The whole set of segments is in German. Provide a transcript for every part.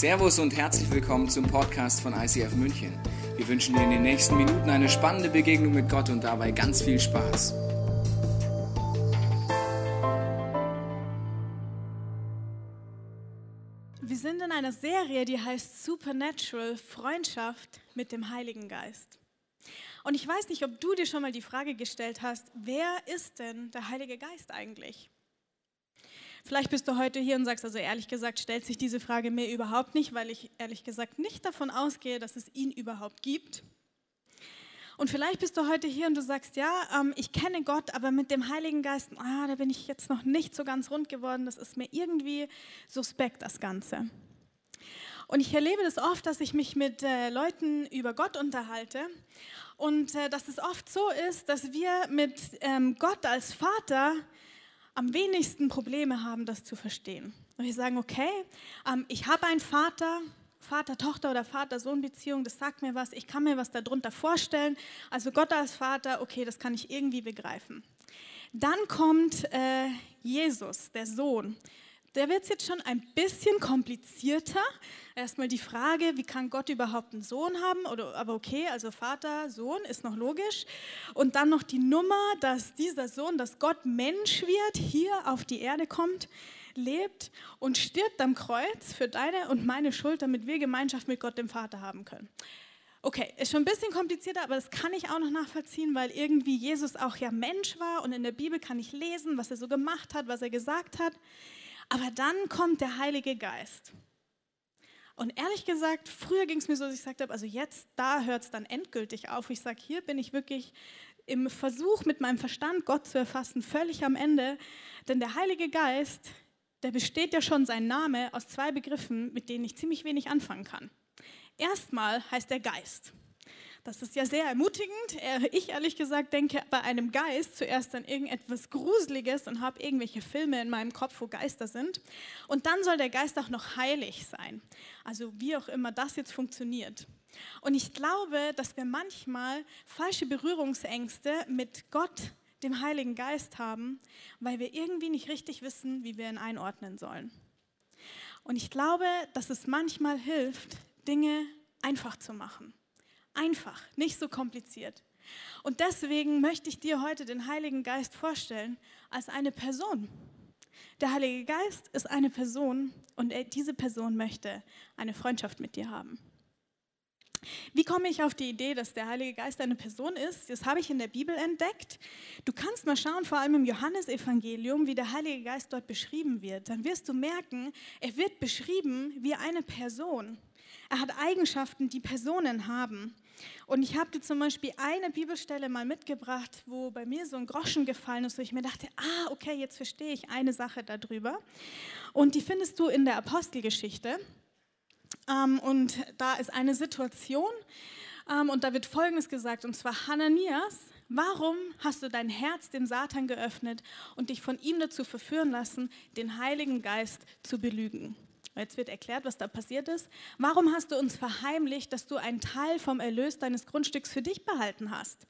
Servus und herzlich willkommen zum Podcast von ICF München. Wir wünschen dir in den nächsten Minuten eine spannende Begegnung mit Gott und dabei ganz viel Spaß. Wir sind in einer Serie, die heißt Supernatural Freundschaft mit dem Heiligen Geist. Und ich weiß nicht, ob du dir schon mal die Frage gestellt hast, wer ist denn der Heilige Geist eigentlich? Vielleicht bist du heute hier und sagst, also ehrlich gesagt, stellt sich diese Frage mir überhaupt nicht, weil ich ehrlich gesagt nicht davon ausgehe, dass es ihn überhaupt gibt. Und vielleicht bist du heute hier und du sagst, ja, ähm, ich kenne Gott, aber mit dem Heiligen Geist, ah, da bin ich jetzt noch nicht so ganz rund geworden. Das ist mir irgendwie suspekt, das Ganze. Und ich erlebe das oft, dass ich mich mit äh, Leuten über Gott unterhalte und äh, dass es oft so ist, dass wir mit ähm, Gott als Vater am wenigsten Probleme haben, das zu verstehen. Und wir sagen, okay, ähm, ich habe einen Vater, Vater-Tochter oder Vater-Sohn-Beziehung, das sagt mir was, ich kann mir was darunter vorstellen. Also Gott als Vater, okay, das kann ich irgendwie begreifen. Dann kommt äh, Jesus, der Sohn. Der wird jetzt schon ein bisschen komplizierter. Erstmal die Frage, wie kann Gott überhaupt einen Sohn haben? Oder, aber okay, also Vater, Sohn ist noch logisch. Und dann noch die Nummer, dass dieser Sohn, dass Gott Mensch wird, hier auf die Erde kommt, lebt und stirbt am Kreuz für deine und meine Schuld, damit wir Gemeinschaft mit Gott, dem Vater, haben können. Okay, ist schon ein bisschen komplizierter, aber das kann ich auch noch nachvollziehen, weil irgendwie Jesus auch ja Mensch war und in der Bibel kann ich lesen, was er so gemacht hat, was er gesagt hat. Aber dann kommt der Heilige Geist. Und ehrlich gesagt, früher ging es mir so, dass ich gesagt habe, also jetzt, da hört es dann endgültig auf. Ich sage, hier bin ich wirklich im Versuch, mit meinem Verstand Gott zu erfassen, völlig am Ende. Denn der Heilige Geist, der besteht ja schon sein Name aus zwei Begriffen, mit denen ich ziemlich wenig anfangen kann. Erstmal heißt er Geist. Das ist ja sehr ermutigend. Ich ehrlich gesagt denke bei einem Geist zuerst an irgendetwas Gruseliges und habe irgendwelche Filme in meinem Kopf, wo Geister sind. Und dann soll der Geist auch noch heilig sein. Also wie auch immer das jetzt funktioniert. Und ich glaube, dass wir manchmal falsche Berührungsängste mit Gott, dem Heiligen Geist haben, weil wir irgendwie nicht richtig wissen, wie wir ihn einordnen sollen. Und ich glaube, dass es manchmal hilft, Dinge einfach zu machen. Einfach, nicht so kompliziert. Und deswegen möchte ich dir heute den Heiligen Geist vorstellen als eine Person. Der Heilige Geist ist eine Person und diese Person möchte eine Freundschaft mit dir haben. Wie komme ich auf die Idee, dass der Heilige Geist eine Person ist? Das habe ich in der Bibel entdeckt. Du kannst mal schauen, vor allem im Johannesevangelium, wie der Heilige Geist dort beschrieben wird. Dann wirst du merken, er wird beschrieben wie eine Person. Er hat Eigenschaften, die Personen haben. Und ich habe dir zum Beispiel eine Bibelstelle mal mitgebracht, wo bei mir so ein Groschen gefallen ist, wo ich mir dachte, ah, okay, jetzt verstehe ich eine Sache darüber. Und die findest du in der Apostelgeschichte. Ähm, und da ist eine Situation, ähm, und da wird Folgendes gesagt, und zwar Hananias, warum hast du dein Herz dem Satan geöffnet und dich von ihm dazu verführen lassen, den Heiligen Geist zu belügen? Jetzt wird erklärt, was da passiert ist. Warum hast du uns verheimlicht, dass du einen Teil vom Erlös deines Grundstücks für dich behalten hast?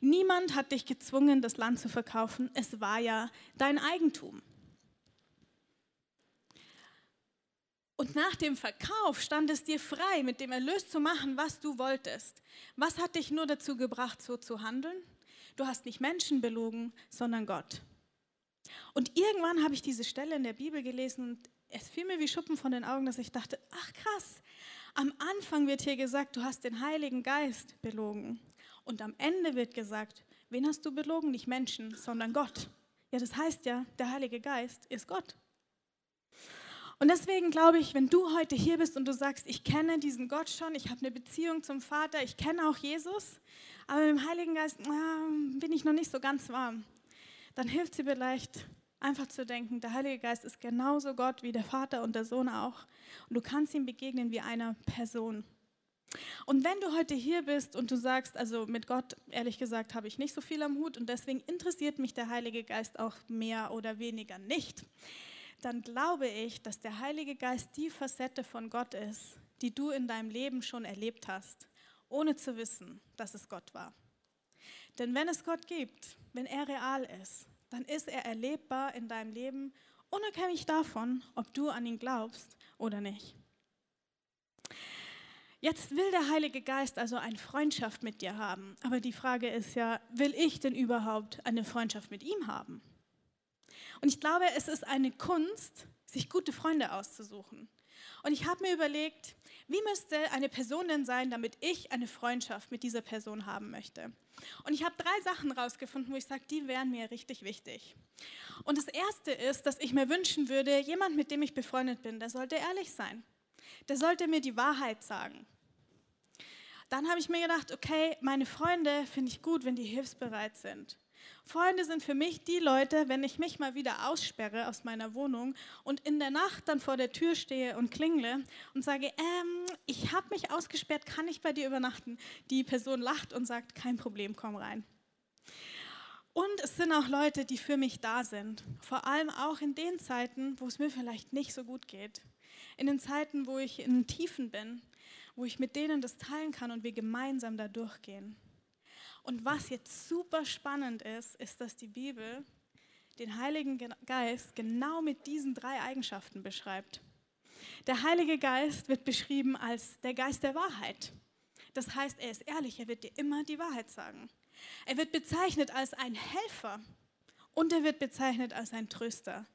Niemand hat dich gezwungen, das Land zu verkaufen. Es war ja dein Eigentum. Und nach dem Verkauf stand es dir frei, mit dem Erlös zu machen, was du wolltest. Was hat dich nur dazu gebracht, so zu handeln? Du hast nicht Menschen belogen, sondern Gott. Und irgendwann habe ich diese Stelle in der Bibel gelesen und es fiel mir wie Schuppen von den Augen, dass ich dachte, ach krass, am Anfang wird hier gesagt, du hast den Heiligen Geist belogen. Und am Ende wird gesagt, wen hast du belogen? Nicht Menschen, sondern Gott. Ja, das heißt ja, der Heilige Geist ist Gott. Und deswegen glaube ich, wenn du heute hier bist und du sagst, ich kenne diesen Gott schon, ich habe eine Beziehung zum Vater, ich kenne auch Jesus, aber mit dem Heiligen Geist ah, bin ich noch nicht so ganz warm, dann hilft sie vielleicht, Einfach zu denken, der Heilige Geist ist genauso Gott wie der Vater und der Sohn auch. Und du kannst ihm begegnen wie einer Person. Und wenn du heute hier bist und du sagst, also mit Gott, ehrlich gesagt, habe ich nicht so viel am Hut und deswegen interessiert mich der Heilige Geist auch mehr oder weniger nicht, dann glaube ich, dass der Heilige Geist die Facette von Gott ist, die du in deinem Leben schon erlebt hast, ohne zu wissen, dass es Gott war. Denn wenn es Gott gibt, wenn er real ist, dann ist er erlebbar in deinem Leben, unabhängig davon, ob du an ihn glaubst oder nicht. Jetzt will der Heilige Geist also eine Freundschaft mit dir haben. Aber die Frage ist ja, will ich denn überhaupt eine Freundschaft mit ihm haben? Und ich glaube, es ist eine Kunst, sich gute Freunde auszusuchen. Und ich habe mir überlegt, wie müsste eine Person denn sein, damit ich eine Freundschaft mit dieser Person haben möchte? Und ich habe drei Sachen rausgefunden, wo ich sage, die wären mir richtig wichtig. Und das erste ist, dass ich mir wünschen würde, jemand, mit dem ich befreundet bin, der sollte ehrlich sein. Der sollte mir die Wahrheit sagen. Dann habe ich mir gedacht, okay, meine Freunde finde ich gut, wenn die hilfsbereit sind. Freunde sind für mich die Leute, wenn ich mich mal wieder aussperre aus meiner Wohnung und in der Nacht dann vor der Tür stehe und klingle und sage, ähm, ich habe mich ausgesperrt, kann ich bei dir übernachten? Die Person lacht und sagt, kein Problem, komm rein. Und es sind auch Leute, die für mich da sind. Vor allem auch in den Zeiten, wo es mir vielleicht nicht so gut geht. In den Zeiten, wo ich in Tiefen bin, wo ich mit denen das teilen kann und wir gemeinsam da durchgehen. Und was jetzt super spannend ist, ist, dass die Bibel den Heiligen Geist genau mit diesen drei Eigenschaften beschreibt. Der Heilige Geist wird beschrieben als der Geist der Wahrheit. Das heißt, er ist ehrlich, er wird dir immer die Wahrheit sagen. Er wird bezeichnet als ein Helfer und er wird bezeichnet als ein Tröster.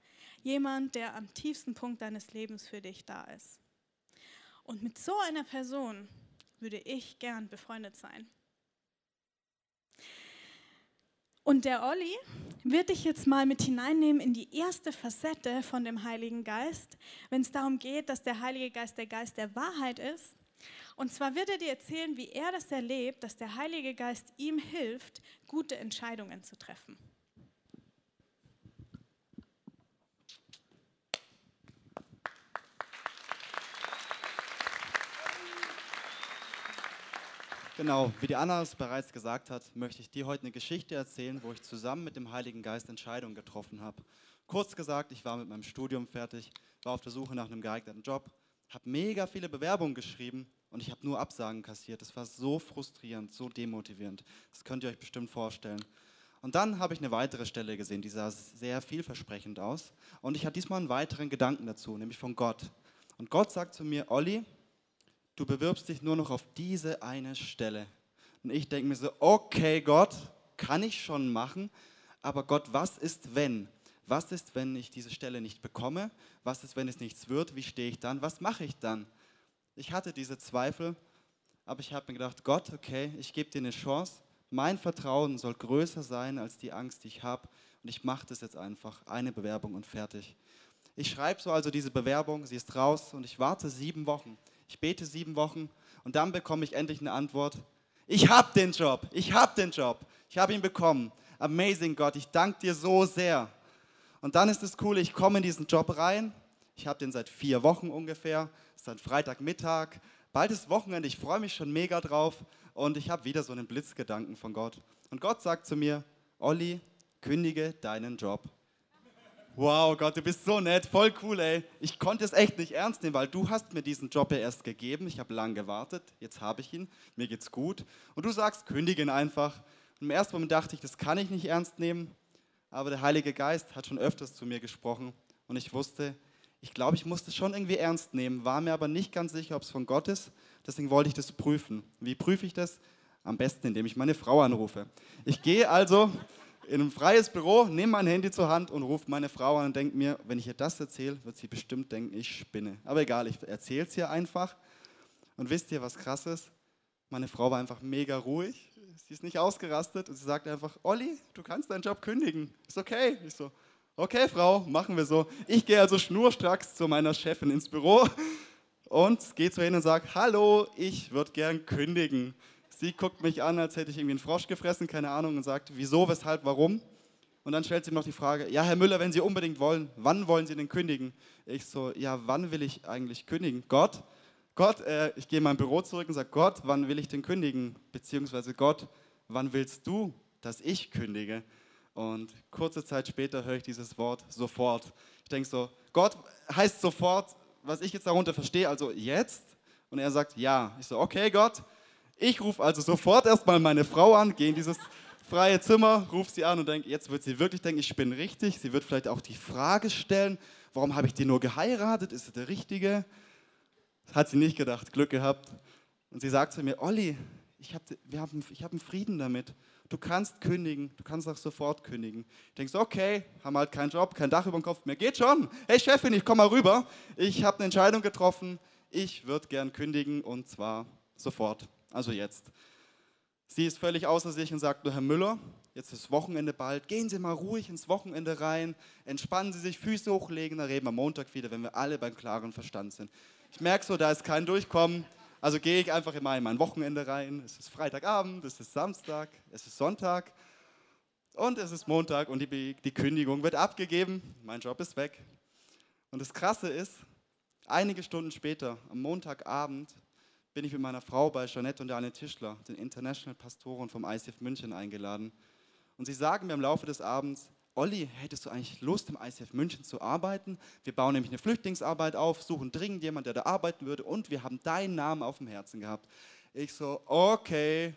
Jemand, der am tiefsten Punkt deines Lebens für dich da ist. Und mit so einer Person würde ich gern befreundet sein. Und der Olli wird dich jetzt mal mit hineinnehmen in die erste Facette von dem Heiligen Geist, wenn es darum geht, dass der Heilige Geist der Geist der Wahrheit ist. Und zwar wird er dir erzählen, wie er das erlebt, dass der Heilige Geist ihm hilft, gute Entscheidungen zu treffen. Genau, wie die Anna es bereits gesagt hat, möchte ich dir heute eine Geschichte erzählen, wo ich zusammen mit dem Heiligen Geist Entscheidungen getroffen habe. Kurz gesagt, ich war mit meinem Studium fertig, war auf der Suche nach einem geeigneten Job, habe mega viele Bewerbungen geschrieben und ich habe nur Absagen kassiert. Das war so frustrierend, so demotivierend. Das könnt ihr euch bestimmt vorstellen. Und dann habe ich eine weitere Stelle gesehen, die sah sehr vielversprechend aus. Und ich hatte diesmal einen weiteren Gedanken dazu, nämlich von Gott. Und Gott sagt zu mir, Olli, du bewirbst dich nur noch auf diese eine Stelle. Und ich denke mir so, okay Gott, kann ich schon machen, aber Gott, was ist wenn? Was ist, wenn ich diese Stelle nicht bekomme? Was ist, wenn es nichts wird? Wie stehe ich dann? Was mache ich dann? Ich hatte diese Zweifel, aber ich habe mir gedacht, Gott, okay, ich gebe dir eine Chance. Mein Vertrauen soll größer sein als die Angst, die ich habe. Und ich mache das jetzt einfach. Eine Bewerbung und fertig. Ich schreibe so also diese Bewerbung, sie ist raus und ich warte sieben Wochen. Ich bete sieben Wochen und dann bekomme ich endlich eine Antwort. Ich habe den Job, ich habe den Job, ich habe ihn bekommen. Amazing Gott, ich danke dir so sehr. Und dann ist es cool, ich komme in diesen Job rein. Ich habe den seit vier Wochen ungefähr. Es ist dann Freitagmittag. Bald ist Wochenende, ich freue mich schon mega drauf. Und ich habe wieder so einen Blitzgedanken von Gott. Und Gott sagt zu mir, Olli, kündige deinen Job. Wow, Gott, du bist so nett, voll cool, ey. Ich konnte es echt nicht ernst nehmen, weil du hast mir diesen Job ja erst gegeben. Ich habe lange gewartet, jetzt habe ich ihn, mir geht's gut. Und du sagst, kündige ihn einfach. Und im ersten Moment dachte ich, das kann ich nicht ernst nehmen. Aber der Heilige Geist hat schon öfters zu mir gesprochen und ich wusste, ich glaube, ich musste es schon irgendwie ernst nehmen, war mir aber nicht ganz sicher, ob es von Gott ist. Deswegen wollte ich das prüfen. Wie prüfe ich das? Am besten, indem ich meine Frau anrufe. Ich gehe also in ein freies Büro, nehme mein Handy zur Hand und rufe meine Frau an und denke mir, wenn ich ihr das erzähle, wird sie bestimmt denken, ich spinne. Aber egal, ich erzähle es ihr einfach. Und wisst ihr, was krass ist? Meine Frau war einfach mega ruhig. Sie ist nicht ausgerastet und sie sagt einfach, Olli, du kannst deinen Job kündigen. Ist okay. Ich so, okay, Frau, machen wir so. Ich gehe also schnurstracks zu meiner Chefin ins Büro und gehe zu ihr und sage, hallo, ich würde gern kündigen. Sie guckt mich an, als hätte ich irgendwie einen Frosch gefressen, keine Ahnung, und sagt, wieso, weshalb, warum? Und dann stellt sie noch die Frage, ja, Herr Müller, wenn Sie unbedingt wollen, wann wollen Sie denn kündigen? Ich so, ja, wann will ich eigentlich kündigen? Gott, Gott, äh, ich gehe in mein Büro zurück und sage, Gott, wann will ich denn kündigen? Beziehungsweise Gott, wann willst du, dass ich kündige? Und kurze Zeit später höre ich dieses Wort sofort. Ich denke so, Gott heißt sofort, was ich jetzt darunter verstehe, also jetzt? Und er sagt, ja. Ich so, okay, Gott, ich rufe also sofort erstmal meine Frau an, gehe in dieses freie Zimmer, rufe sie an und denke, jetzt wird sie wirklich denken, ich bin richtig. Sie wird vielleicht auch die Frage stellen, warum habe ich die nur geheiratet? Ist sie der Richtige? Das hat sie nicht gedacht, Glück gehabt. Und sie sagt zu mir, Olli, ich habe ich hab einen Frieden damit. Du kannst kündigen, du kannst auch sofort kündigen. Ich denke so, okay, haben halt keinen Job, kein Dach über dem Kopf, mir geht schon. Hey Chefin, ich komme mal rüber. Ich habe eine Entscheidung getroffen, ich würde gern kündigen und zwar sofort, also jetzt. Sie ist völlig außer sich und sagt nur, Herr Müller, jetzt ist Wochenende bald, gehen Sie mal ruhig ins Wochenende rein, entspannen Sie sich, Füße hochlegen, dann reden wir Montag wieder, wenn wir alle beim klaren Verstand sind. Ich merke so, da ist kein Durchkommen, also gehe ich einfach immer in mein Wochenende rein. Es ist Freitagabend, es ist Samstag, es ist Sonntag und es ist Montag und die, die Kündigung wird abgegeben. Mein Job ist weg. Und das Krasse ist, einige Stunden später, am Montagabend, bin ich mit meiner Frau bei Jeanette und Daniel Tischler, den International Pastoren vom ICF München, eingeladen. Und sie sagen mir im Laufe des Abends, Olli, hättest du eigentlich Lust, im ICF München zu arbeiten? Wir bauen nämlich eine Flüchtlingsarbeit auf, suchen dringend jemanden, der da arbeiten würde und wir haben deinen Namen auf dem Herzen gehabt. Ich so, okay,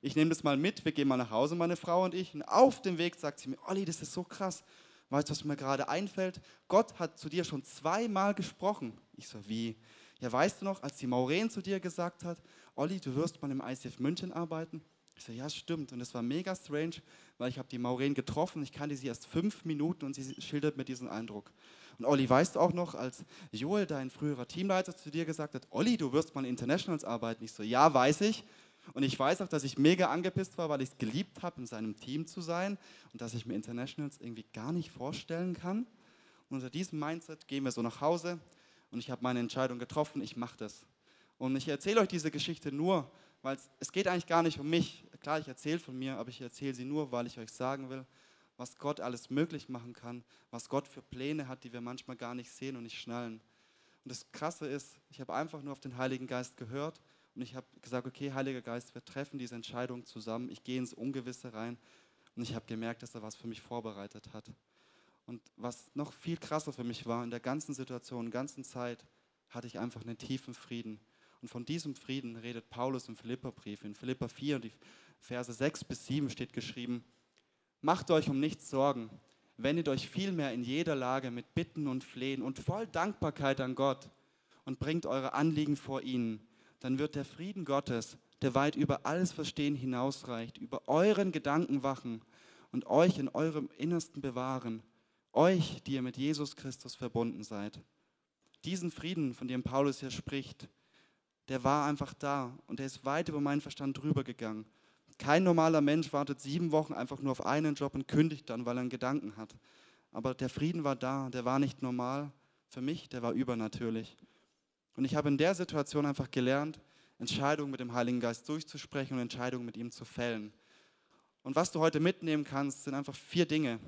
ich nehme das mal mit, wir gehen mal nach Hause, meine Frau und ich. Und auf dem Weg sagt sie mir, Olli, das ist so krass. Weißt du, was mir gerade einfällt? Gott hat zu dir schon zweimal gesprochen. Ich so, wie? Ja, weißt du noch, als die Maureen zu dir gesagt hat, Olli, du wirst mal im ICF München arbeiten? Ich so, ja, stimmt. Und es war mega strange, weil ich habe die Maureen getroffen. Ich kannte sie erst fünf Minuten und sie schildert mir diesen Eindruck. Und Olli, weißt du auch noch, als Joel, dein früherer Teamleiter, zu dir gesagt hat, Olli, du wirst mal in Internationals arbeiten. Ich so, ja, weiß ich. Und ich weiß auch, dass ich mega angepisst war, weil ich es geliebt habe, in seinem Team zu sein und dass ich mir Internationals irgendwie gar nicht vorstellen kann. Und unter diesem Mindset gehen wir so nach Hause und ich habe meine Entscheidung getroffen, ich mache das. Und ich erzähle euch diese Geschichte nur, weil es geht eigentlich gar nicht um mich. Klar, ich erzähle von mir, aber ich erzähle sie nur, weil ich euch sagen will, was Gott alles möglich machen kann, was Gott für Pläne hat, die wir manchmal gar nicht sehen und nicht schnallen. Und das Krasse ist, ich habe einfach nur auf den Heiligen Geist gehört und ich habe gesagt, okay, Heiliger Geist, wir treffen diese Entscheidung zusammen. Ich gehe ins Ungewisse rein und ich habe gemerkt, dass er was für mich vorbereitet hat. Und was noch viel krasser für mich war, in der ganzen Situation, ganzen Zeit, hatte ich einfach einen tiefen Frieden. Und von diesem Frieden redet Paulus im Philipperbrief. In Philipper 4, die Verse 6 bis 7 steht geschrieben, Macht euch um nichts Sorgen, wendet euch vielmehr in jeder Lage mit Bitten und Flehen und voll Dankbarkeit an Gott und bringt eure Anliegen vor ihn. Dann wird der Frieden Gottes, der weit über alles Verstehen hinausreicht, über euren Gedanken wachen und euch in eurem Innersten bewahren, euch, die ihr mit Jesus Christus verbunden seid. Diesen Frieden, von dem Paulus hier spricht, der war einfach da und der ist weit über meinen Verstand drüber gegangen. Kein normaler Mensch wartet sieben Wochen einfach nur auf einen Job und kündigt dann, weil er einen Gedanken hat. Aber der Frieden war da, der war nicht normal. Für mich, der war übernatürlich. Und ich habe in der Situation einfach gelernt, Entscheidungen mit dem Heiligen Geist durchzusprechen und Entscheidungen mit ihm zu fällen. Und was du heute mitnehmen kannst, sind einfach vier Dinge.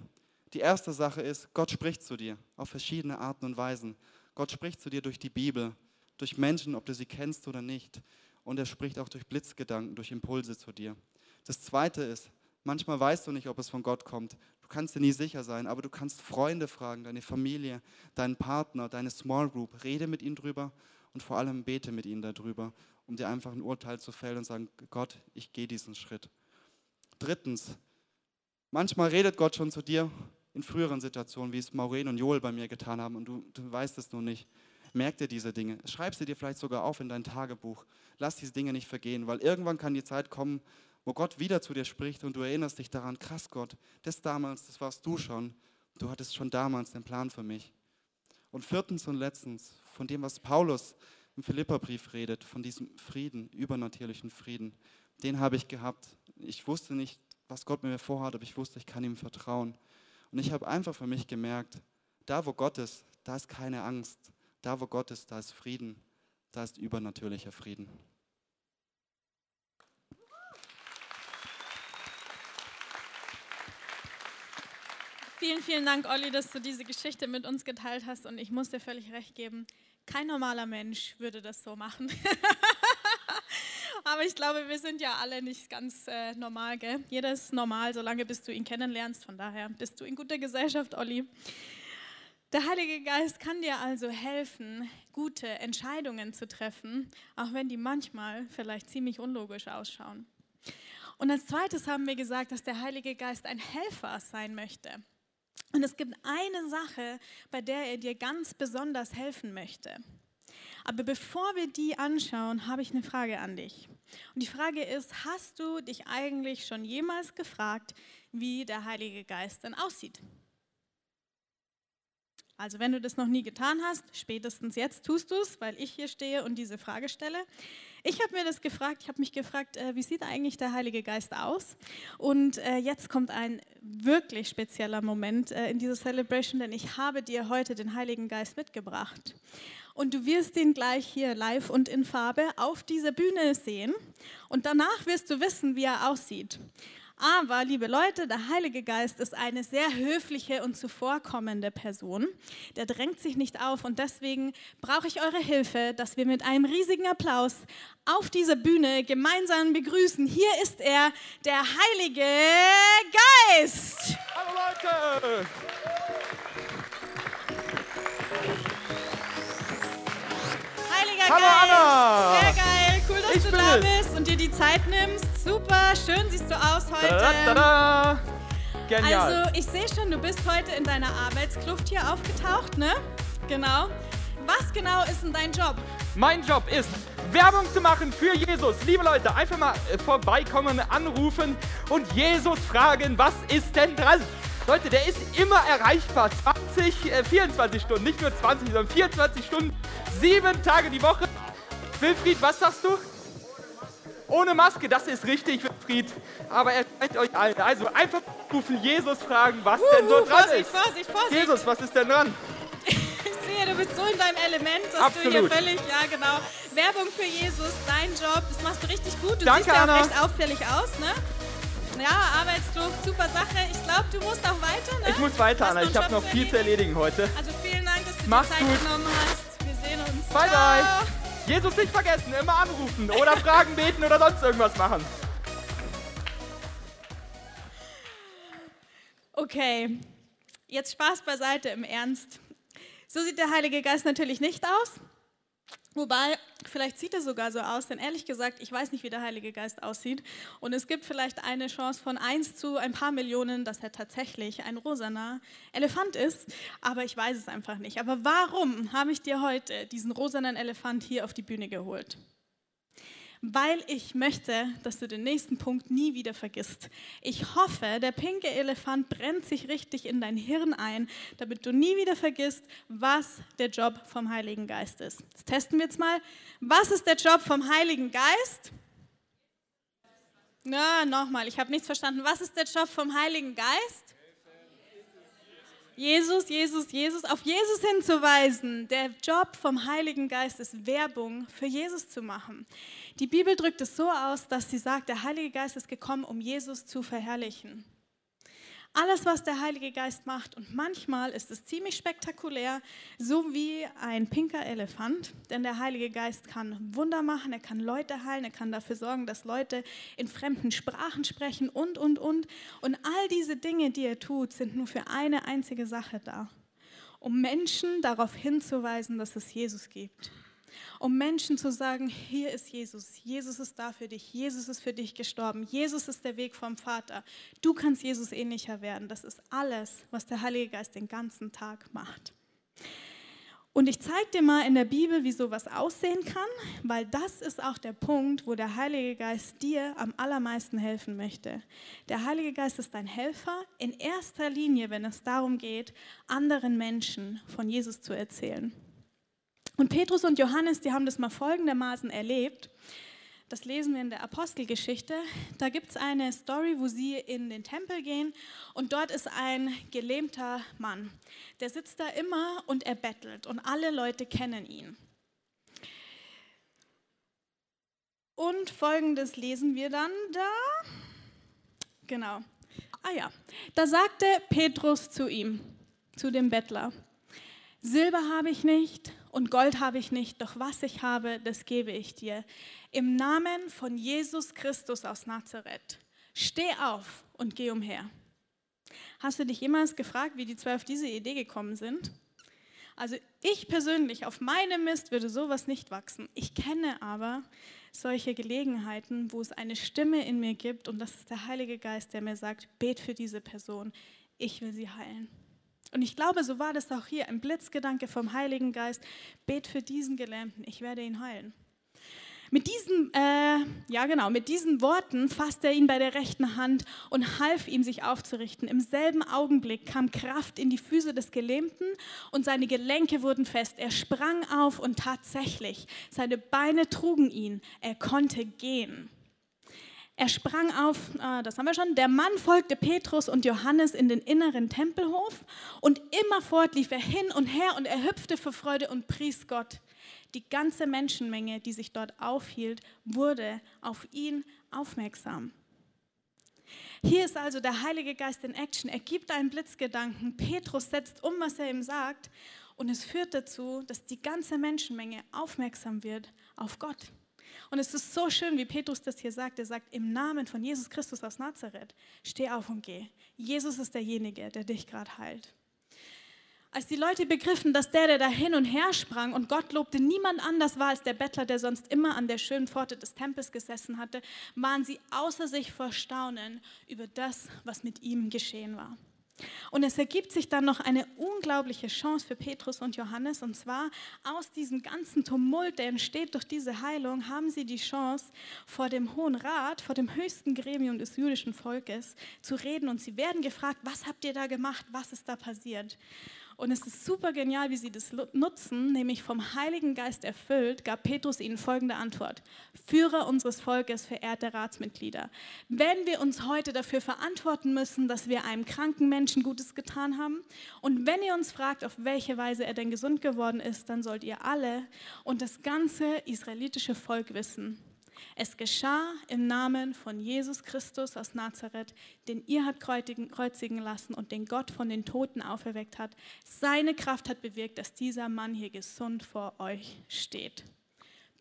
Die erste Sache ist, Gott spricht zu dir auf verschiedene Arten und Weisen. Gott spricht zu dir durch die Bibel durch Menschen, ob du sie kennst oder nicht. Und er spricht auch durch Blitzgedanken, durch Impulse zu dir. Das Zweite ist, manchmal weißt du nicht, ob es von Gott kommt. Du kannst dir nie sicher sein, aber du kannst Freunde fragen, deine Familie, deinen Partner, deine Small Group. Rede mit ihnen drüber und vor allem bete mit ihnen darüber, um dir einfach ein Urteil zu fällen und sagen, Gott, ich gehe diesen Schritt. Drittens, manchmal redet Gott schon zu dir in früheren Situationen, wie es Maureen und Joel bei mir getan haben und du, du weißt es nur nicht. Merk dir diese Dinge. Schreib sie dir vielleicht sogar auf in dein Tagebuch. Lass diese Dinge nicht vergehen, weil irgendwann kann die Zeit kommen, wo Gott wieder zu dir spricht und du erinnerst dich daran, krass Gott, das damals, das warst du schon. Du hattest schon damals den Plan für mich. Und viertens und letztens, von dem, was Paulus im Philipperbrief redet, von diesem Frieden, übernatürlichen Frieden, den habe ich gehabt. Ich wusste nicht, was Gott mit mir vorhat, aber ich wusste, ich kann ihm vertrauen. Und ich habe einfach für mich gemerkt, da wo Gott ist, da ist keine Angst. Da, wo Gott ist, da ist Frieden, da ist übernatürlicher Frieden. Vielen, vielen Dank, Olli, dass du diese Geschichte mit uns geteilt hast. Und ich muss dir völlig recht geben, kein normaler Mensch würde das so machen. Aber ich glaube, wir sind ja alle nicht ganz äh, normal, gell? Jeder ist normal, solange bis du ihn kennenlernst. Von daher bist du in guter Gesellschaft, Olli. Der Heilige Geist kann dir also helfen, gute Entscheidungen zu treffen, auch wenn die manchmal vielleicht ziemlich unlogisch ausschauen. Und als zweites haben wir gesagt, dass der Heilige Geist ein Helfer sein möchte. Und es gibt eine Sache, bei der er dir ganz besonders helfen möchte. Aber bevor wir die anschauen, habe ich eine Frage an dich. Und die Frage ist, hast du dich eigentlich schon jemals gefragt, wie der Heilige Geist denn aussieht? Also wenn du das noch nie getan hast, spätestens jetzt tust du es, weil ich hier stehe und diese Frage stelle. Ich habe mir das gefragt, ich habe mich gefragt, äh, wie sieht eigentlich der Heilige Geist aus? Und äh, jetzt kommt ein wirklich spezieller Moment äh, in dieser Celebration, denn ich habe dir heute den Heiligen Geist mitgebracht. Und du wirst ihn gleich hier live und in Farbe auf dieser Bühne sehen. Und danach wirst du wissen, wie er aussieht. Aber, liebe Leute, der Heilige Geist ist eine sehr höfliche und zuvorkommende Person. Der drängt sich nicht auf und deswegen brauche ich eure Hilfe, dass wir mit einem riesigen Applaus auf dieser Bühne gemeinsam begrüßen. Hier ist er, der Heilige Geist. Hallo Leute! Da bist und dir die Zeit nimmst. Super. Schön siehst du aus heute. Tada, tada. Genial. Also, ich sehe schon, du bist heute in deiner Arbeitskluft hier aufgetaucht, ne? Genau. Was genau ist denn dein Job? mein Job ist, Werbung zu machen für Jesus. Liebe Leute, einfach mal äh, vorbeikommen, anrufen und Jesus fragen, was ist denn dran? Leute, der ist immer erreichbar. 20, äh, 24 Stunden, nicht nur 20, sondern 24 Stunden, sieben Tage die Woche. Wilfried, was sagst du? Ohne Maske, das ist richtig, Wilfried. Aber er zeigt euch allen. Also einfach rufen, Jesus fragen, was denn so Uh, dran Vorsicht, ist. Vorsicht, Vorsicht. Jesus, was ist denn dran? Ich sehe, du bist so in deinem Element, dass Absolut. du hier völlig, ja genau. Werbung für Jesus, dein Job, das machst du richtig gut. Du Danke, siehst ja auch Anna. recht auffällig aus, ne? Ja, Arbeitskluft, super Sache. Ich glaube, du musst auch weiter, ne? Ich muss weiter, Anna. Ich habe noch viel zu erledigen heute. Also vielen Dank, dass du Mach's dir Zeit gut. genommen hast. Wir sehen uns. Bye, Ciao. bye. Jesus nicht vergessen, immer anrufen oder Fragen beten oder sonst irgendwas machen. Okay, jetzt Spaß beiseite im Ernst. So sieht der Heilige Geist natürlich nicht aus. Wobei, vielleicht sieht er sogar so aus, denn ehrlich gesagt, ich weiß nicht, wie der Heilige Geist aussieht. Und es gibt vielleicht eine Chance von 1 zu ein paar Millionen, dass er tatsächlich ein rosaner Elefant ist. Aber ich weiß es einfach nicht. Aber warum habe ich dir heute diesen rosanen Elefant hier auf die Bühne geholt? Weil ich möchte, dass du den nächsten Punkt nie wieder vergisst. Ich hoffe, der pinke Elefant brennt sich richtig in dein Hirn ein, damit du nie wieder vergisst, was der Job vom Heiligen Geist ist. Das testen wir jetzt mal. Was ist der Job vom Heiligen Geist? Na, nochmal, ich habe nichts verstanden. Was ist der Job vom Heiligen Geist? Jesus, Jesus, Jesus, auf Jesus hinzuweisen. Der Job vom Heiligen Geist ist Werbung für Jesus zu machen. Die Bibel drückt es so aus, dass sie sagt, der Heilige Geist ist gekommen, um Jesus zu verherrlichen. Alles, was der Heilige Geist macht, und manchmal ist es ziemlich spektakulär, so wie ein pinker Elefant, denn der Heilige Geist kann Wunder machen, er kann Leute heilen, er kann dafür sorgen, dass Leute in fremden Sprachen sprechen und, und, und. Und all diese Dinge, die er tut, sind nur für eine einzige Sache da, um Menschen darauf hinzuweisen, dass es Jesus gibt um Menschen zu sagen, hier ist Jesus, Jesus ist da für dich, Jesus ist für dich gestorben, Jesus ist der Weg vom Vater, du kannst Jesus ähnlicher werden. Das ist alles, was der Heilige Geist den ganzen Tag macht. Und ich zeige dir mal in der Bibel, wie sowas aussehen kann, weil das ist auch der Punkt, wo der Heilige Geist dir am allermeisten helfen möchte. Der Heilige Geist ist dein Helfer in erster Linie, wenn es darum geht, anderen Menschen von Jesus zu erzählen. Und Petrus und Johannes, die haben das mal folgendermaßen erlebt. Das lesen wir in der Apostelgeschichte. Da gibt es eine Story, wo sie in den Tempel gehen und dort ist ein gelähmter Mann. Der sitzt da immer und er bettelt und alle Leute kennen ihn. Und folgendes lesen wir dann da. Genau. Ah ja, da sagte Petrus zu ihm, zu dem Bettler, Silber habe ich nicht und Gold habe ich nicht, doch was ich habe, das gebe ich dir. Im Namen von Jesus Christus aus Nazareth, steh auf und geh umher. Hast du dich jemals gefragt, wie die zwölf auf diese Idee gekommen sind? Also ich persönlich, auf meinem Mist würde sowas nicht wachsen. Ich kenne aber solche Gelegenheiten, wo es eine Stimme in mir gibt und das ist der Heilige Geist, der mir sagt, bet für diese Person, ich will sie heilen. Und ich glaube, so war das auch hier, ein Blitzgedanke vom Heiligen Geist, bet für diesen Gelähmten, ich werde ihn heilen. Mit diesen, äh, ja genau, mit diesen Worten fasste er ihn bei der rechten Hand und half ihm, sich aufzurichten. Im selben Augenblick kam Kraft in die Füße des Gelähmten und seine Gelenke wurden fest. Er sprang auf und tatsächlich, seine Beine trugen ihn. Er konnte gehen. Er sprang auf, äh, das haben wir schon, der Mann folgte Petrus und Johannes in den inneren Tempelhof und immerfort lief er hin und her und er hüpfte vor Freude und pries Gott. Die ganze Menschenmenge, die sich dort aufhielt, wurde auf ihn aufmerksam. Hier ist also der Heilige Geist in Action. Er gibt einen Blitzgedanken. Petrus setzt um, was er ihm sagt. Und es führt dazu, dass die ganze Menschenmenge aufmerksam wird auf Gott. Und es ist so schön, wie Petrus das hier sagt. Er sagt, im Namen von Jesus Christus aus Nazareth, steh auf und geh. Jesus ist derjenige, der dich gerade heilt. Als die Leute begriffen, dass der, der da hin und her sprang und Gott lobte, niemand anders war als der Bettler, der sonst immer an der schönen Pforte des Tempels gesessen hatte, waren sie außer sich vor Staunen über das, was mit ihm geschehen war. Und es ergibt sich dann noch eine unglaubliche Chance für Petrus und Johannes. Und zwar aus diesem ganzen Tumult, der entsteht durch diese Heilung, haben sie die Chance, vor dem Hohen Rat, vor dem höchsten Gremium des jüdischen Volkes zu reden. Und sie werden gefragt, was habt ihr da gemacht? Was ist da passiert? Und es ist super genial, wie sie das nutzen, nämlich vom Heiligen Geist erfüllt, gab Petrus ihnen folgende Antwort. Führer unseres Volkes, verehrte Ratsmitglieder, wenn wir uns heute dafür verantworten müssen, dass wir einem kranken Menschen Gutes getan haben und wenn ihr uns fragt, auf welche Weise er denn gesund geworden ist, dann sollt ihr alle und das ganze israelitische Volk wissen, es geschah im Namen von Jesus Christus aus Nazareth, den ihr habt kreuzigen lassen und den Gott von den Toten auferweckt hat. Seine Kraft hat bewirkt, dass dieser Mann hier gesund vor euch steht.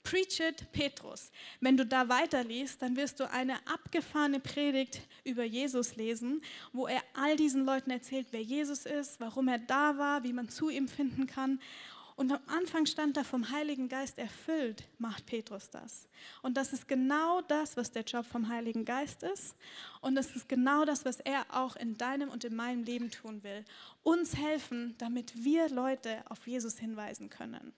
Preach it, Petrus. Wenn du da weiterliest, dann wirst du eine abgefahrene Predigt über Jesus lesen, wo er all diesen Leuten erzählt, wer Jesus ist, warum er da war, wie man zu ihm finden kann. Und am Anfang stand da vom Heiligen Geist erfüllt, macht Petrus das. Und das ist genau das, was der Job vom Heiligen Geist ist. Und das ist genau das, was er auch in deinem und in meinem Leben tun will. Uns helfen, damit wir Leute auf Jesus hinweisen können.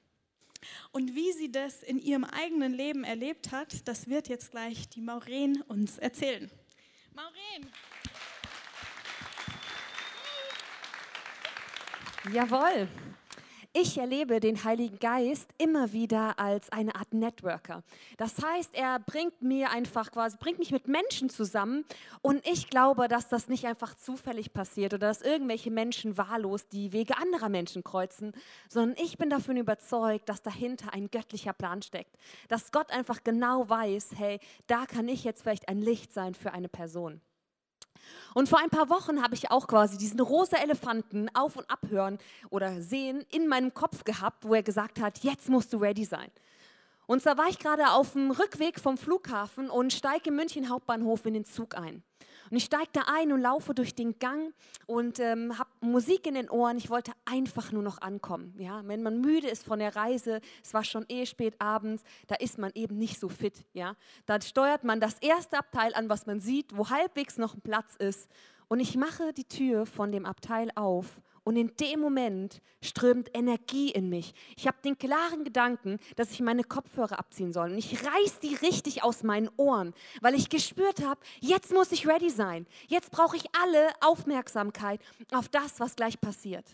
Und wie sie das in ihrem eigenen Leben erlebt hat, das wird jetzt gleich die Maureen uns erzählen. Maureen! Jawohl. Ich erlebe den Heiligen Geist immer wieder als eine Art Networker. Das heißt, er bringt mir einfach quasi, bringt mich mit Menschen zusammen und ich glaube, dass das nicht einfach zufällig passiert oder dass irgendwelche Menschen wahllos die Wege anderer Menschen kreuzen, sondern ich bin davon überzeugt, dass dahinter ein göttlicher Plan steckt. Dass Gott einfach genau weiß, hey, da kann ich jetzt vielleicht ein Licht sein für eine Person. Und vor ein paar Wochen habe ich auch quasi diesen rosa Elefanten auf und abhören oder sehen in meinem Kopf gehabt, wo er gesagt hat, jetzt musst du ready sein. Und zwar war ich gerade auf dem Rückweg vom Flughafen und steige im München Hauptbahnhof in den Zug ein. Und ich steige da ein und laufe durch den Gang und ähm, habe Musik in den Ohren. Ich wollte einfach nur noch ankommen. Ja? Wenn man müde ist von der Reise, es war schon eh spät abends, da ist man eben nicht so fit. Ja? Dann steuert man das erste Abteil an, was man sieht, wo halbwegs noch ein Platz ist. Und ich mache die Tür von dem Abteil auf und in dem Moment strömt Energie in mich. Ich habe den klaren Gedanken, dass ich meine Kopfhörer abziehen soll. Und ich reiß die richtig aus meinen Ohren, weil ich gespürt habe, jetzt muss ich ready sein. Jetzt brauche ich alle Aufmerksamkeit auf das, was gleich passiert.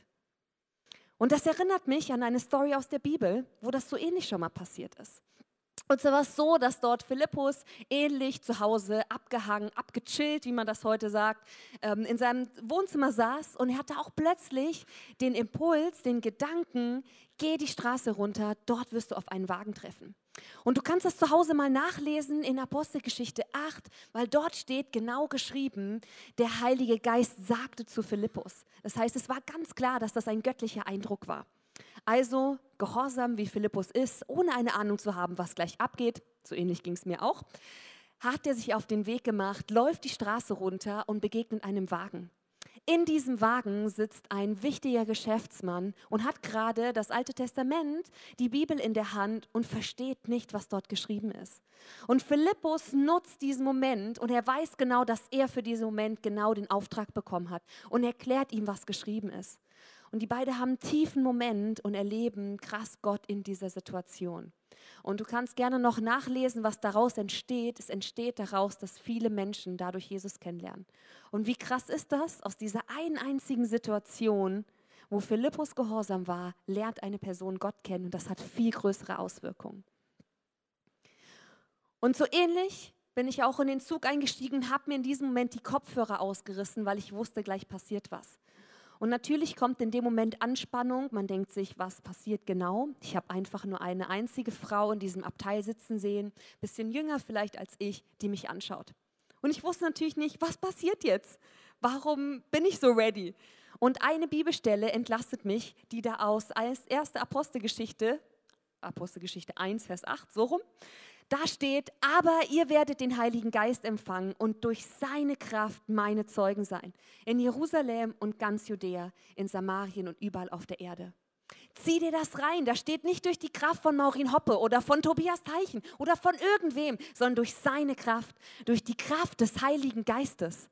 Und das erinnert mich an eine Story aus der Bibel, wo das so ähnlich schon mal passiert ist. Und so war es so, dass dort Philippus ähnlich zu Hause abgehangen, abgechillt, wie man das heute sagt, ähm, in seinem Wohnzimmer saß und er hatte auch plötzlich den Impuls, den Gedanken, geh die Straße runter, dort wirst du auf einen Wagen treffen. Und du kannst das zu Hause mal nachlesen in Apostelgeschichte 8, weil dort steht genau geschrieben, der Heilige Geist sagte zu Philippus. Das heißt, es war ganz klar, dass das ein göttlicher Eindruck war. Also gehorsam wie Philippus ist, ohne eine Ahnung zu haben, was gleich abgeht, so ähnlich ging es mir auch, hat er sich auf den Weg gemacht, läuft die Straße runter und begegnet einem Wagen. In diesem Wagen sitzt ein wichtiger Geschäftsmann und hat gerade das Alte Testament, die Bibel in der Hand und versteht nicht, was dort geschrieben ist. Und Philippus nutzt diesen Moment und er weiß genau, dass er für diesen Moment genau den Auftrag bekommen hat und erklärt ihm, was geschrieben ist. Und die beiden haben einen tiefen Moment und erleben krass Gott in dieser Situation. Und du kannst gerne noch nachlesen, was daraus entsteht. Es entsteht daraus, dass viele Menschen dadurch Jesus kennenlernen. Und wie krass ist das? Aus dieser einen einzigen Situation, wo Philippus gehorsam war, lernt eine Person Gott kennen und das hat viel größere Auswirkungen. Und so ähnlich bin ich auch in den Zug eingestiegen, habe mir in diesem Moment die Kopfhörer ausgerissen, weil ich wusste, gleich passiert was. Und natürlich kommt in dem Moment Anspannung. Man denkt sich, was passiert genau? Ich habe einfach nur eine einzige Frau in diesem Abteil sitzen sehen, bisschen jünger vielleicht als ich, die mich anschaut. Und ich wusste natürlich nicht, was passiert jetzt? Warum bin ich so ready? Und eine Bibelstelle entlastet mich, die da aus als erste Apostelgeschichte, Apostelgeschichte 1, Vers 8, so rum, da steht, aber ihr werdet den Heiligen Geist empfangen und durch seine Kraft meine Zeugen sein. In Jerusalem und ganz Judäa, in Samarien und überall auf der Erde. Zieh dir das rein. Da steht nicht durch die Kraft von Maureen Hoppe oder von Tobias Teichen oder von irgendwem, sondern durch seine Kraft, durch die Kraft des Heiligen Geistes.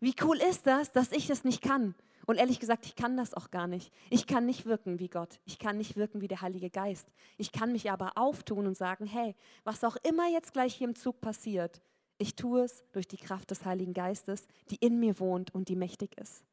Wie cool ist das, dass ich das nicht kann? Und ehrlich gesagt, ich kann das auch gar nicht. Ich kann nicht wirken wie Gott. Ich kann nicht wirken wie der Heilige Geist. Ich kann mich aber auftun und sagen, hey, was auch immer jetzt gleich hier im Zug passiert, ich tue es durch die Kraft des Heiligen Geistes, die in mir wohnt und die mächtig ist.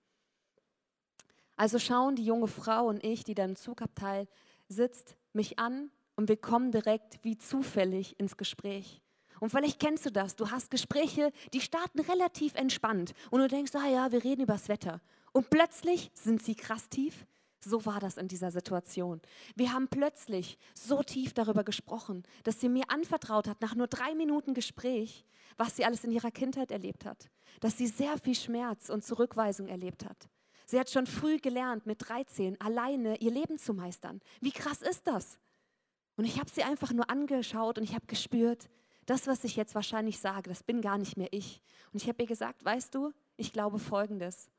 Also schauen die junge Frau und ich, die da im Zugabteil sitzt, mich an und wir kommen direkt wie zufällig ins Gespräch. Und vielleicht kennst du das. Du hast Gespräche, die starten relativ entspannt und du denkst, ah ja, wir reden über das Wetter. Und plötzlich sind sie krass tief. So war das in dieser Situation. Wir haben plötzlich so tief darüber gesprochen, dass sie mir anvertraut hat, nach nur drei Minuten Gespräch, was sie alles in ihrer Kindheit erlebt hat. Dass sie sehr viel Schmerz und Zurückweisung erlebt hat. Sie hat schon früh gelernt, mit 13 alleine ihr Leben zu meistern. Wie krass ist das? Und ich habe sie einfach nur angeschaut und ich habe gespürt, das, was ich jetzt wahrscheinlich sage, das bin gar nicht mehr ich. Und ich habe ihr gesagt, weißt du, ich glaube Folgendes.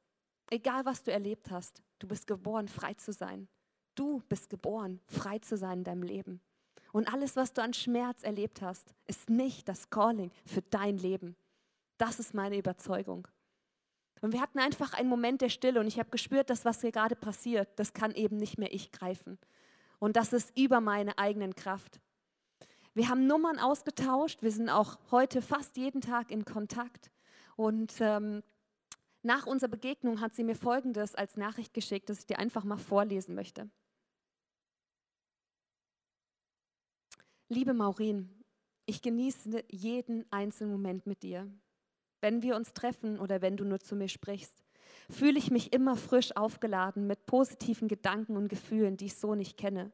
Egal, was du erlebt hast, du bist geboren, frei zu sein. Du bist geboren, frei zu sein in deinem Leben. Und alles, was du an Schmerz erlebt hast, ist nicht das Calling für dein Leben. Das ist meine Überzeugung. Und wir hatten einfach einen Moment der Stille und ich habe gespürt, dass was hier gerade passiert, das kann eben nicht mehr ich greifen. Und das ist über meine eigenen Kraft. Wir haben Nummern ausgetauscht, wir sind auch heute fast jeden Tag in Kontakt. Und ähm, nach unserer Begegnung hat sie mir Folgendes als Nachricht geschickt, das ich dir einfach mal vorlesen möchte. Liebe Maureen, ich genieße jeden einzelnen Moment mit dir. Wenn wir uns treffen oder wenn du nur zu mir sprichst, fühle ich mich immer frisch aufgeladen mit positiven Gedanken und Gefühlen, die ich so nicht kenne.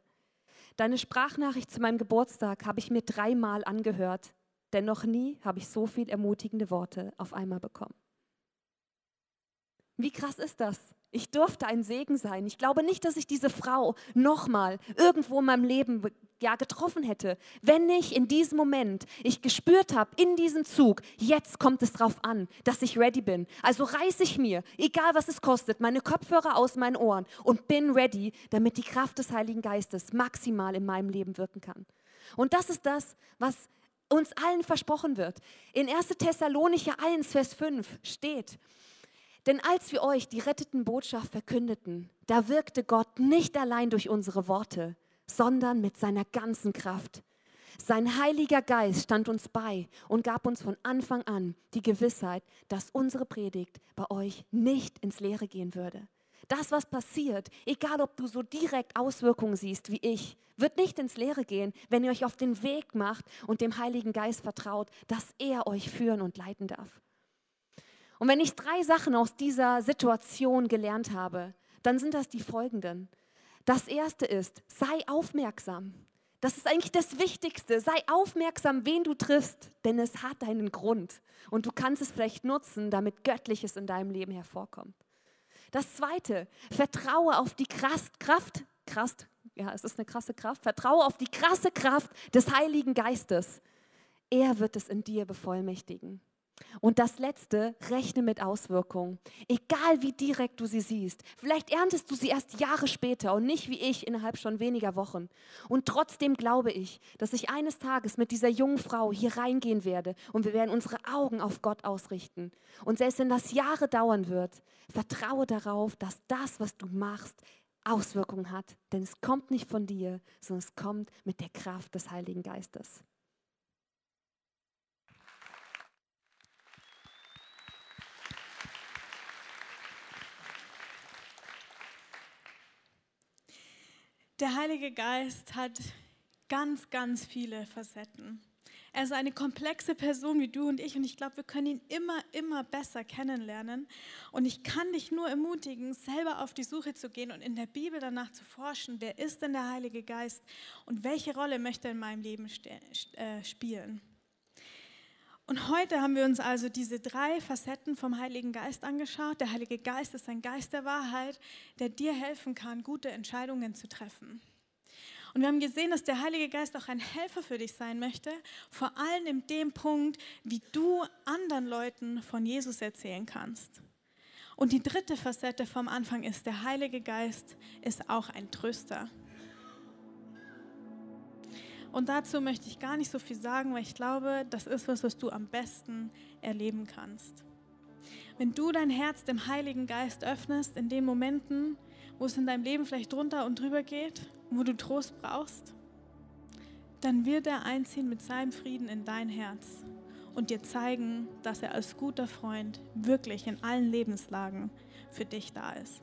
Deine Sprachnachricht zu meinem Geburtstag habe ich mir dreimal angehört, denn noch nie habe ich so viel ermutigende Worte auf einmal bekommen. Wie krass ist das? Ich durfte ein Segen sein. Ich glaube nicht, dass ich diese Frau nochmal irgendwo in meinem Leben ja, getroffen hätte, wenn nicht in diesem Moment ich gespürt habe, in diesem Zug, jetzt kommt es drauf an, dass ich ready bin. Also reiße ich mir, egal was es kostet, meine Kopfhörer aus meinen Ohren und bin ready, damit die Kraft des Heiligen Geistes maximal in meinem Leben wirken kann. Und das ist das, was uns allen versprochen wird. In 1. Thessalonicher 1, Vers 5 steht, denn als wir euch die retteten Botschaft verkündeten, da wirkte Gott nicht allein durch unsere Worte, sondern mit seiner ganzen Kraft. Sein Heiliger Geist stand uns bei und gab uns von Anfang an die Gewissheit, dass unsere Predigt bei euch nicht ins Leere gehen würde. Das, was passiert, egal ob du so direkt Auswirkungen siehst wie ich, wird nicht ins Leere gehen, wenn ihr euch auf den Weg macht und dem Heiligen Geist vertraut, dass er euch führen und leiten darf. Und wenn ich drei Sachen aus dieser Situation gelernt habe, dann sind das die folgenden. Das erste ist, sei aufmerksam. Das ist eigentlich das Wichtigste. Sei aufmerksam, wen du triffst, denn es hat einen Grund. Und du kannst es vielleicht nutzen, damit Göttliches in deinem Leben hervorkommt. Das zweite, vertraue auf die Kraft, Kraft, Kraft, ja, es ist eine krasse Kraft, vertraue auf die krasse Kraft des Heiligen Geistes. Er wird es in dir bevollmächtigen. Und das Letzte, rechne mit Auswirkungen. Egal wie direkt du sie siehst. Vielleicht erntest du sie erst Jahre später und nicht wie ich innerhalb schon weniger Wochen. Und trotzdem glaube ich, dass ich eines Tages mit dieser jungen Frau hier reingehen werde und wir werden unsere Augen auf Gott ausrichten. Und selbst wenn das Jahre dauern wird, vertraue darauf, dass das, was du machst, Auswirkungen hat. Denn es kommt nicht von dir, sondern es kommt mit der Kraft des Heiligen Geistes. Der Heilige Geist hat ganz, ganz viele Facetten. Er ist eine komplexe Person wie du und ich und ich glaube, wir können ihn immer, immer besser kennenlernen. Und ich kann dich nur ermutigen, selber auf die Suche zu gehen und in der Bibel danach zu forschen, wer ist denn der Heilige Geist und welche Rolle möchte er in meinem Leben äh, spielen. Und heute haben wir uns also diese drei Facetten vom Heiligen Geist angeschaut. Der Heilige Geist ist ein Geist der Wahrheit, der dir helfen kann, gute Entscheidungen zu treffen. Und wir haben gesehen, dass der Heilige Geist auch ein Helfer für dich sein möchte, vor allem in dem Punkt, wie du anderen Leuten von Jesus erzählen kannst. Und die dritte Facette vom Anfang ist, der Heilige Geist ist auch ein Tröster. Und dazu möchte ich gar nicht so viel sagen, weil ich glaube, das ist was, was du am besten erleben kannst. Wenn du dein Herz dem Heiligen Geist öffnest, in den Momenten, wo es in deinem Leben vielleicht drunter und drüber geht, wo du Trost brauchst, dann wird er einziehen mit seinem Frieden in dein Herz und dir zeigen, dass er als guter Freund wirklich in allen Lebenslagen für dich da ist.